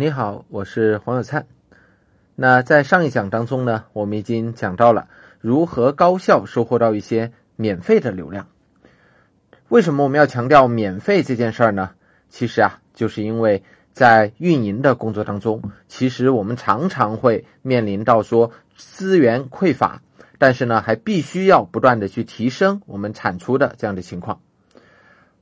你好，我是黄小灿。那在上一讲当中呢，我们已经讲到了如何高效收获到一些免费的流量。为什么我们要强调免费这件事儿呢？其实啊，就是因为在运营的工作当中，其实我们常常会面临到说资源匮乏，但是呢，还必须要不断的去提升我们产出的这样的情况。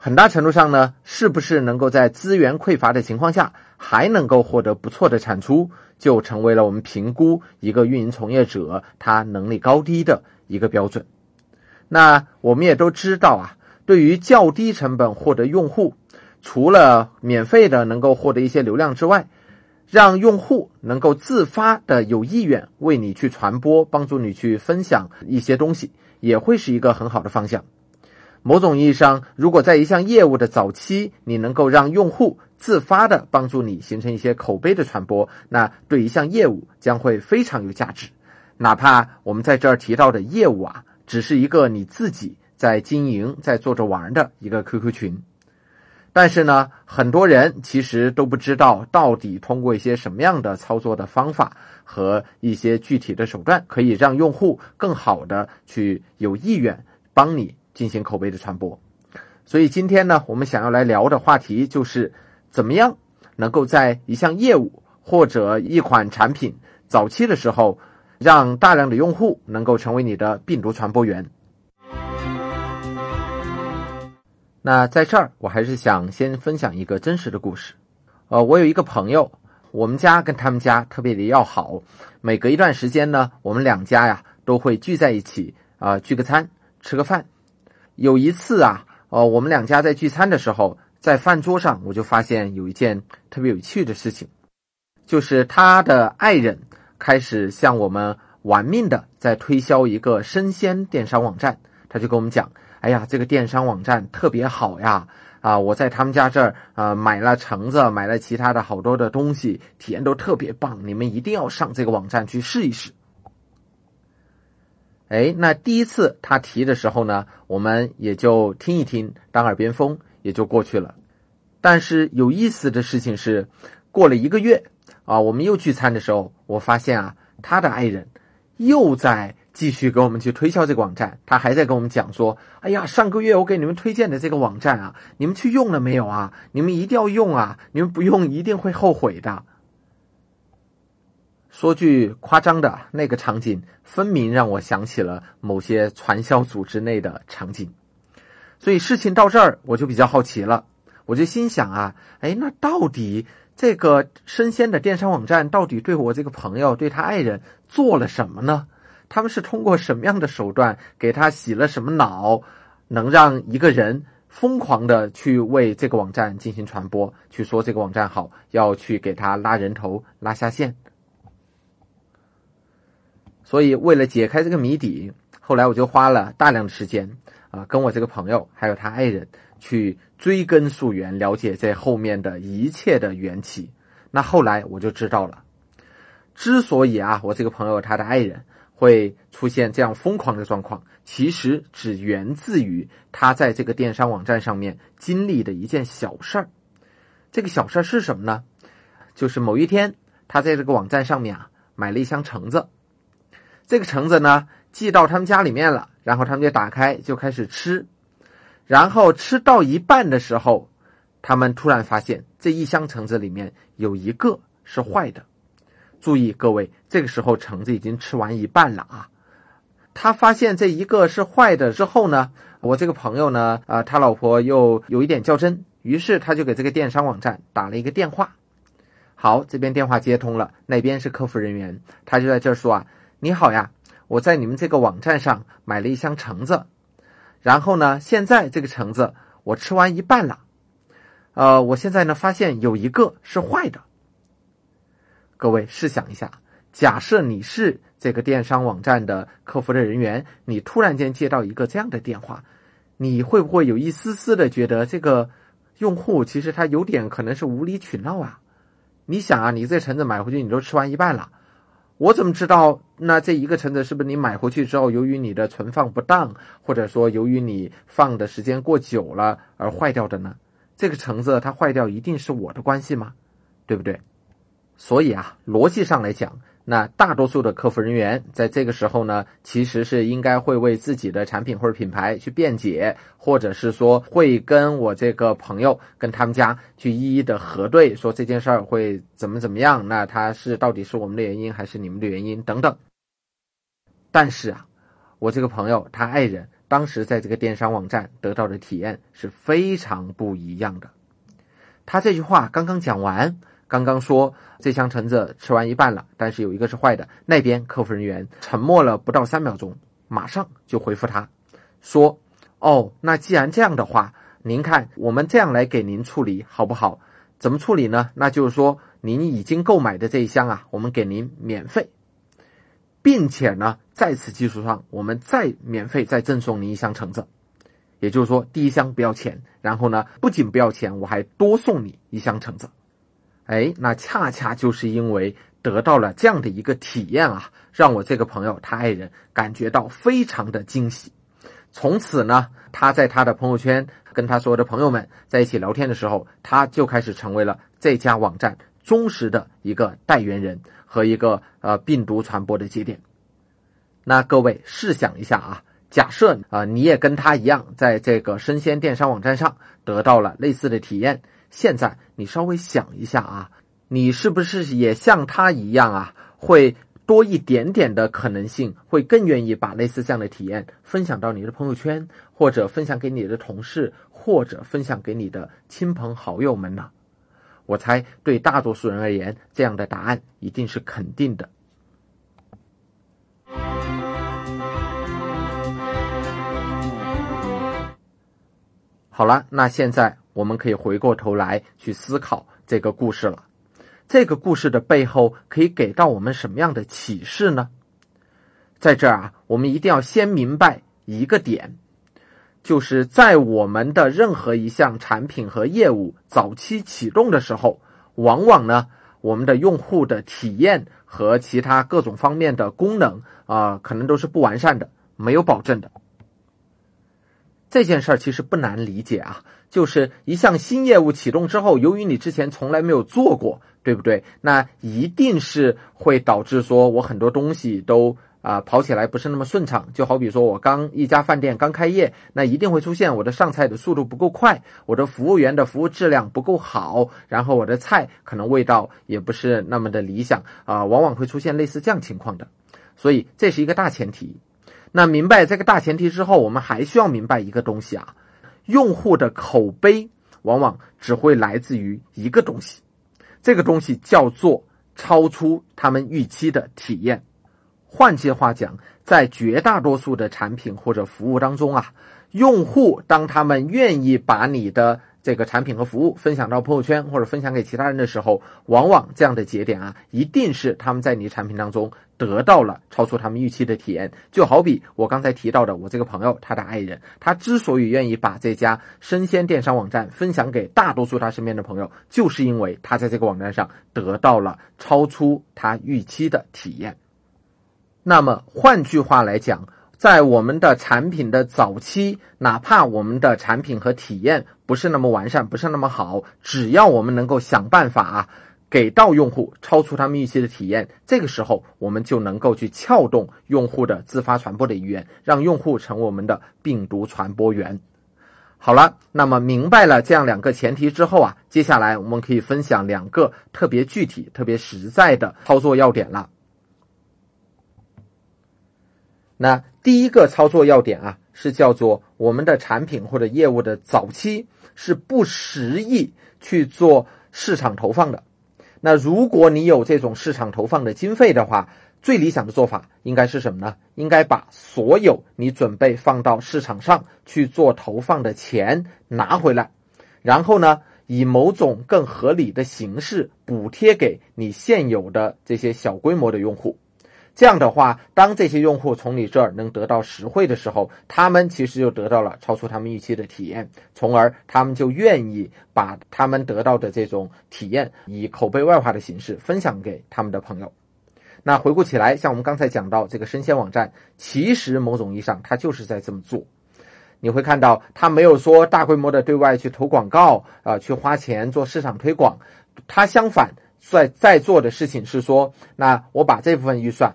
很大程度上呢，是不是能够在资源匮乏的情况下还能够获得不错的产出，就成为了我们评估一个运营从业者他能力高低的一个标准。那我们也都知道啊，对于较低成本获得用户，除了免费的能够获得一些流量之外，让用户能够自发的有意愿为你去传播，帮助你去分享一些东西，也会是一个很好的方向。某种意义上，如果在一项业务的早期，你能够让用户自发的帮助你形成一些口碑的传播，那对一项业务将会非常有价值。哪怕我们在这儿提到的业务啊，只是一个你自己在经营、在做着玩的一个 QQ 群，但是呢，很多人其实都不知道到底通过一些什么样的操作的方法和一些具体的手段，可以让用户更好的去有意愿帮你。进行口碑的传播，所以今天呢，我们想要来聊的话题就是怎么样能够在一项业务或者一款产品早期的时候，让大量的用户能够成为你的病毒传播源。那在这儿，我还是想先分享一个真实的故事。呃，我有一个朋友，我们家跟他们家特别的要好，每隔一段时间呢，我们两家呀都会聚在一起啊，聚个餐，吃个饭。有一次啊，呃，我们两家在聚餐的时候，在饭桌上，我就发现有一件特别有趣的事情，就是他的爱人开始向我们玩命的在推销一个生鲜电商网站。他就跟我们讲：“哎呀，这个电商网站特别好呀，啊，我在他们家这儿啊买了橙子，买了其他的好多的东西，体验都特别棒，你们一定要上这个网站去试一试。”哎，那第一次他提的时候呢，我们也就听一听，当耳边风也就过去了。但是有意思的事情是，过了一个月啊，我们又聚餐的时候，我发现啊，他的爱人又在继续给我们去推销这个网站，他还在跟我们讲说：“哎呀，上个月我给你们推荐的这个网站啊，你们去用了没有啊？你们一定要用啊！你们不用一定会后悔的。”说句夸张的，那个场景分明让我想起了某些传销组织内的场景。所以事情到这儿，我就比较好奇了。我就心想啊，哎，那到底这个生鲜的电商网站到底对我这个朋友、对他爱人做了什么呢？他们是通过什么样的手段给他洗了什么脑，能让一个人疯狂的去为这个网站进行传播，去说这个网站好，要去给他拉人头、拉下线？所以，为了解开这个谜底，后来我就花了大量的时间啊，跟我这个朋友还有他爱人去追根溯源，了解这后面的一切的缘起。那后来我就知道了，之所以啊，我这个朋友他的爱人会出现这样疯狂的状况，其实只源自于他在这个电商网站上面经历的一件小事儿。这个小事儿是什么呢？就是某一天，他在这个网站上面啊，买了一箱橙子。这个橙子呢，寄到他们家里面了，然后他们就打开就开始吃，然后吃到一半的时候，他们突然发现这一箱橙子里面有一个是坏的。注意各位，这个时候橙子已经吃完一半了啊！他发现这一个是坏的之后呢，我这个朋友呢，啊，他老婆又有一点较真，于是他就给这个电商网站打了一个电话。好，这边电话接通了，那边是客服人员，他就在这说啊。你好呀，我在你们这个网站上买了一箱橙子，然后呢，现在这个橙子我吃完一半了，呃，我现在呢发现有一个是坏的。各位试想一下，假设你是这个电商网站的客服的人员，你突然间接到一个这样的电话，你会不会有一丝丝的觉得这个用户其实他有点可能是无理取闹啊？你想啊，你这橙子买回去你都吃完一半了。我怎么知道？那这一个橙子是不是你买回去之后，由于你的存放不当，或者说由于你放的时间过久了而坏掉的呢？这个橙子它坏掉一定是我的关系吗？对不对？所以啊，逻辑上来讲，那大多数的客服人员在这个时候呢，其实是应该会为自己的产品或者品牌去辩解，或者是说会跟我这个朋友跟他们家去一一的核对，说这件事儿会怎么怎么样，那他是到底是我们的原因还是你们的原因等等。但是啊，我这个朋友他爱人当时在这个电商网站得到的体验是非常不一样的。他这句话刚刚讲完。刚刚说这箱橙子吃完一半了，但是有一个是坏的。那边客服人员沉默了不到三秒钟，马上就回复他，说：“哦，那既然这样的话，您看我们这样来给您处理好不好？怎么处理呢？那就是说您已经购买的这一箱啊，我们给您免费，并且呢，在此基础上，我们再免费再赠送您一箱橙子。也就是说，第一箱不要钱，然后呢，不仅不要钱，我还多送你一箱橙子。”哎，那恰恰就是因为得到了这样的一个体验啊，让我这个朋友他爱人感觉到非常的惊喜。从此呢，他在他的朋友圈跟他所有的朋友们在一起聊天的时候，他就开始成为了这家网站忠实的一个代言人和一个呃病毒传播的节点。那各位试想一下啊，假设啊你也跟他一样，在这个生鲜电商网站上得到了类似的体验。现在你稍微想一下啊，你是不是也像他一样啊，会多一点点的可能性，会更愿意把类似这样的体验分享到你的朋友圈，或者分享给你的同事，或者分享给你的亲朋好友们呢？我猜对大多数人而言，这样的答案一定是肯定的。好了，那现在我们可以回过头来去思考这个故事了。这个故事的背后可以给到我们什么样的启示呢？在这儿啊，我们一定要先明白一个点，就是在我们的任何一项产品和业务早期启动的时候，往往呢，我们的用户的体验和其他各种方面的功能啊，可能都是不完善的，没有保证的。这件事儿其实不难理解啊，就是一项新业务启动之后，由于你之前从来没有做过，对不对？那一定是会导致说我很多东西都啊跑起来不是那么顺畅。就好比说我刚一家饭店刚开业，那一定会出现我的上菜的速度不够快，我的服务员的服务质量不够好，然后我的菜可能味道也不是那么的理想啊，往往会出现类似这样情况的。所以这是一个大前提。那明白这个大前提之后，我们还需要明白一个东西啊，用户的口碑往往只会来自于一个东西，这个东西叫做超出他们预期的体验。换句话讲，在绝大多数的产品或者服务当中啊，用户当他们愿意把你的这个产品和服务分享到朋友圈或者分享给其他人的时候，往往这样的节点啊，一定是他们在你产品当中得到了超出他们预期的体验。就好比我刚才提到的，我这个朋友他的爱人，他之所以愿意把这家生鲜电商网站分享给大多数他身边的朋友，就是因为他在这个网站上得到了超出他预期的体验。那么换句话来讲。在我们的产品的早期，哪怕我们的产品和体验不是那么完善，不是那么好，只要我们能够想办法啊，给到用户超出他们预期的体验，这个时候我们就能够去撬动用户的自发传播的意愿，让用户成为我们的病毒传播源。好了，那么明白了这样两个前提之后啊，接下来我们可以分享两个特别具体、特别实在的操作要点了。那第一个操作要点啊，是叫做我们的产品或者业务的早期是不适宜去做市场投放的。那如果你有这种市场投放的经费的话，最理想的做法应该是什么呢？应该把所有你准备放到市场上去做投放的钱拿回来，然后呢，以某种更合理的形式补贴给你现有的这些小规模的用户。这样的话，当这些用户从你这儿能得到实惠的时候，他们其实就得到了超出他们预期的体验，从而他们就愿意把他们得到的这种体验以口碑外化的形式分享给他们的朋友。那回顾起来，像我们刚才讲到这个生鲜网站，其实某种意义上它就是在这么做。你会看到，它没有说大规模的对外去投广告啊，去花钱做市场推广，它相反。在在做的事情是说，那我把这部分预算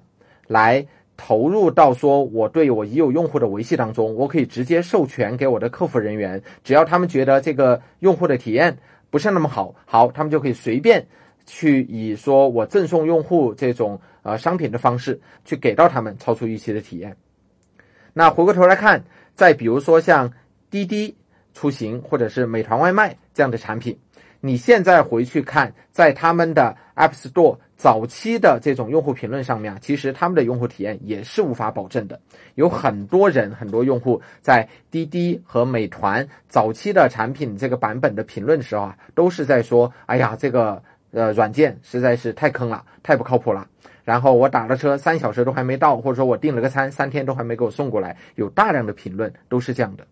来投入到说我对我已有用户的维系当中，我可以直接授权给我的客服人员，只要他们觉得这个用户的体验不是那么好，好，他们就可以随便去以说我赠送用户这种呃商品的方式去给到他们超出预期的体验。那回过头来看，再比如说像滴滴出行或者是美团外卖这样的产品。你现在回去看，在他们的 App Store 早期的这种用户评论上面啊，其实他们的用户体验也是无法保证的。有很多人、很多用户在滴滴和美团早期的产品这个版本的评论的时候啊，都是在说：“哎呀，这个呃软件实在是太坑了，太不靠谱了。”然后我打了车三小时都还没到，或者说我订了个餐三天都还没给我送过来，有大量的评论都是这样的。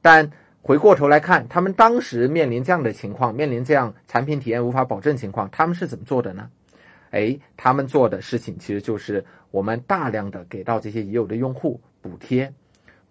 但回过头来看，他们当时面临这样的情况，面临这样产品体验无法保证情况，他们是怎么做的呢？哎，他们做的事情其实就是我们大量的给到这些已有的用户补贴，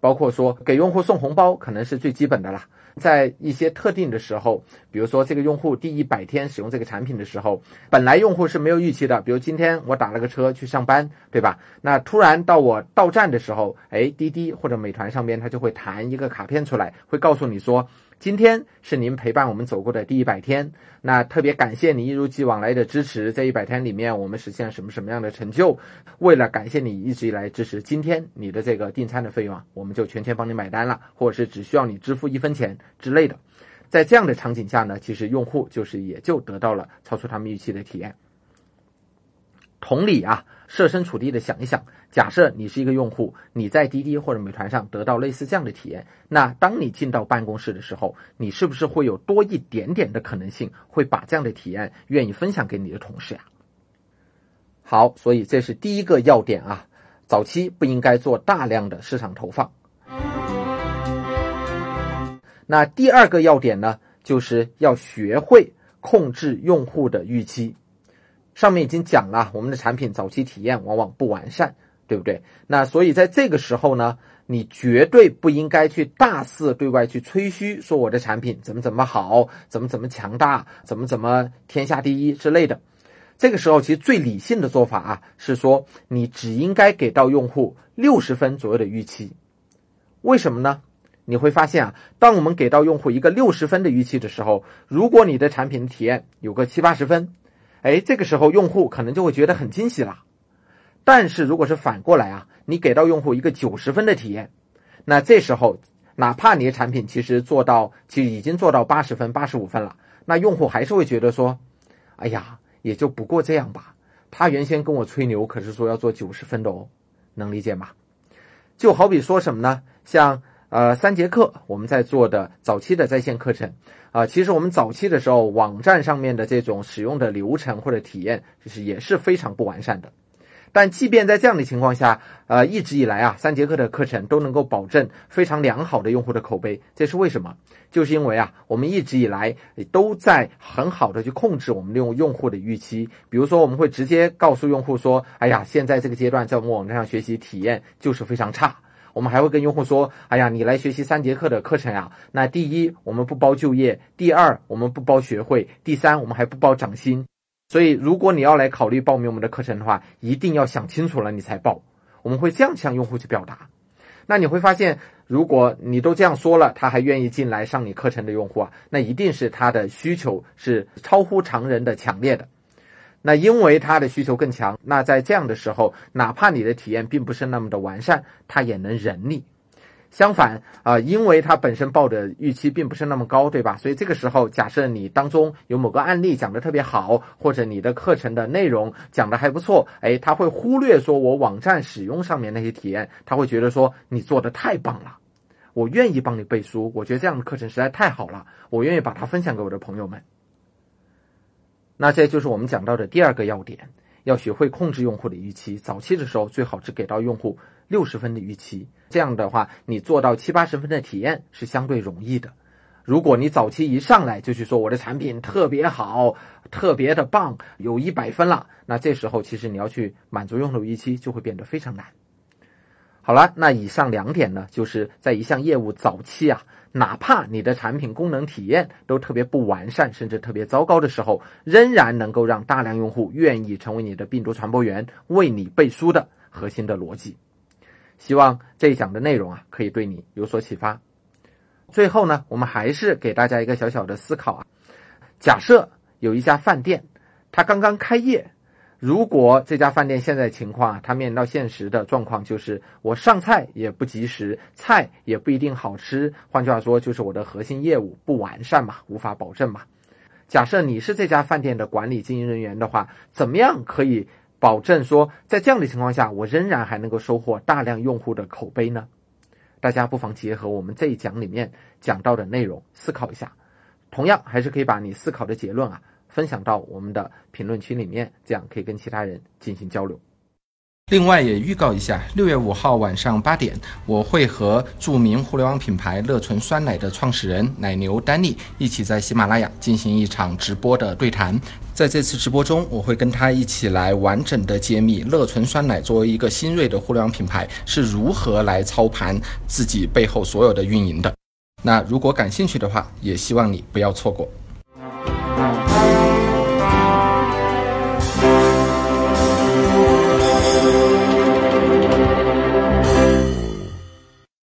包括说给用户送红包，可能是最基本的啦。在一些特定的时候，比如说这个用户第一百天使用这个产品的时候，本来用户是没有预期的。比如今天我打了个车去上班，对吧？那突然到我到站的时候，哎，滴滴或者美团上边它就会弹一个卡片出来，会告诉你说。今天是您陪伴我们走过的第一百天，那特别感谢你一如既往来的支持。在一百天里面，我们实现了什么什么样的成就？为了感谢你一直以来支持，今天你的这个订餐的费用啊，我们就全权帮你买单了，或者是只需要你支付一分钱之类的。在这样的场景下呢，其实用户就是也就得到了超出他们预期的体验。同理啊，设身处地的想一想，假设你是一个用户，你在滴滴或者美团上得到类似这样的体验，那当你进到办公室的时候，你是不是会有多一点点的可能性会把这样的体验愿意分享给你的同事呀？好，所以这是第一个要点啊，早期不应该做大量的市场投放。那第二个要点呢，就是要学会控制用户的预期。上面已经讲了，我们的产品早期体验往往不完善，对不对？那所以在这个时候呢，你绝对不应该去大肆对外去吹嘘，说我的产品怎么怎么好，怎么怎么强大，怎么怎么天下第一之类的。这个时候，其实最理性的做法啊，是说你只应该给到用户六十分左右的预期。为什么呢？你会发现啊，当我们给到用户一个六十分的预期的时候，如果你的产品体验有个七八十分。哎，这个时候用户可能就会觉得很惊喜了。但是如果是反过来啊，你给到用户一个九十分的体验，那这时候哪怕你的产品其实做到，其实已经做到八十分、八十五分了，那用户还是会觉得说，哎呀，也就不过这样吧。他原先跟我吹牛，可是说要做九十分的哦，能理解吗？就好比说什么呢？像。呃，三节课我们在做的早期的在线课程，啊，其实我们早期的时候网站上面的这种使用的流程或者体验，就是也是非常不完善的。但即便在这样的情况下，呃，一直以来啊，三节课的课程都能够保证非常良好的用户的口碑，这是为什么？就是因为啊，我们一直以来都在很好的去控制我们用用户的预期。比如说，我们会直接告诉用户说，哎呀，现在这个阶段在我们网站上学习体验就是非常差。我们还会跟用户说：“哎呀，你来学习三节课的课程呀，那第一我们不包就业，第二我们不包学会，第三我们还不包涨薪。所以如果你要来考虑报名我们的课程的话，一定要想清楚了你才报。我们会这样向用户去表达。那你会发现，如果你都这样说了，他还愿意进来上你课程的用户啊，那一定是他的需求是超乎常人的强烈的。”那因为他的需求更强，那在这样的时候，哪怕你的体验并不是那么的完善，他也能忍你。相反啊，因为他本身报的预期并不是那么高，对吧？所以这个时候，假设你当中有某个案例讲的特别好，或者你的课程的内容讲的还不错，哎，他会忽略说我网站使用上面那些体验，他会觉得说你做的太棒了，我愿意帮你背书，我觉得这样的课程实在太好了，我愿意把它分享给我的朋友们。那这就是我们讲到的第二个要点，要学会控制用户的预期。早期的时候，最好只给到用户六十分的预期，这样的话，你做到七八十分的体验是相对容易的。如果你早期一上来就去说我的产品特别好、特别的棒，有一百分了，那这时候其实你要去满足用户预期就会变得非常难。好了，那以上两点呢，就是在一项业务早期啊，哪怕你的产品功能体验都特别不完善，甚至特别糟糕的时候，仍然能够让大量用户愿意成为你的病毒传播源，为你背书的核心的逻辑。希望这一讲的内容啊，可以对你有所启发。最后呢，我们还是给大家一个小小的思考啊，假设有一家饭店，它刚刚开业。如果这家饭店现在情况啊，它面临到现实的状况就是我上菜也不及时，菜也不一定好吃。换句话说，就是我的核心业务不完善嘛，无法保证嘛。假设你是这家饭店的管理经营人员的话，怎么样可以保证说，在这样的情况下，我仍然还能够收获大量用户的口碑呢？大家不妨结合我们这一讲里面讲到的内容思考一下，同样还是可以把你思考的结论啊。分享到我们的评论区里面，这样可以跟其他人进行交流。另外也预告一下，六月五号晚上八点，我会和著名互联网品牌乐纯酸奶的创始人奶牛丹尼一起在喜马拉雅进行一场直播的对谈。在这次直播中，我会跟他一起来完整的揭秘乐纯酸奶作为一个新锐的互联网品牌是如何来操盘自己背后所有的运营的。那如果感兴趣的话，也希望你不要错过。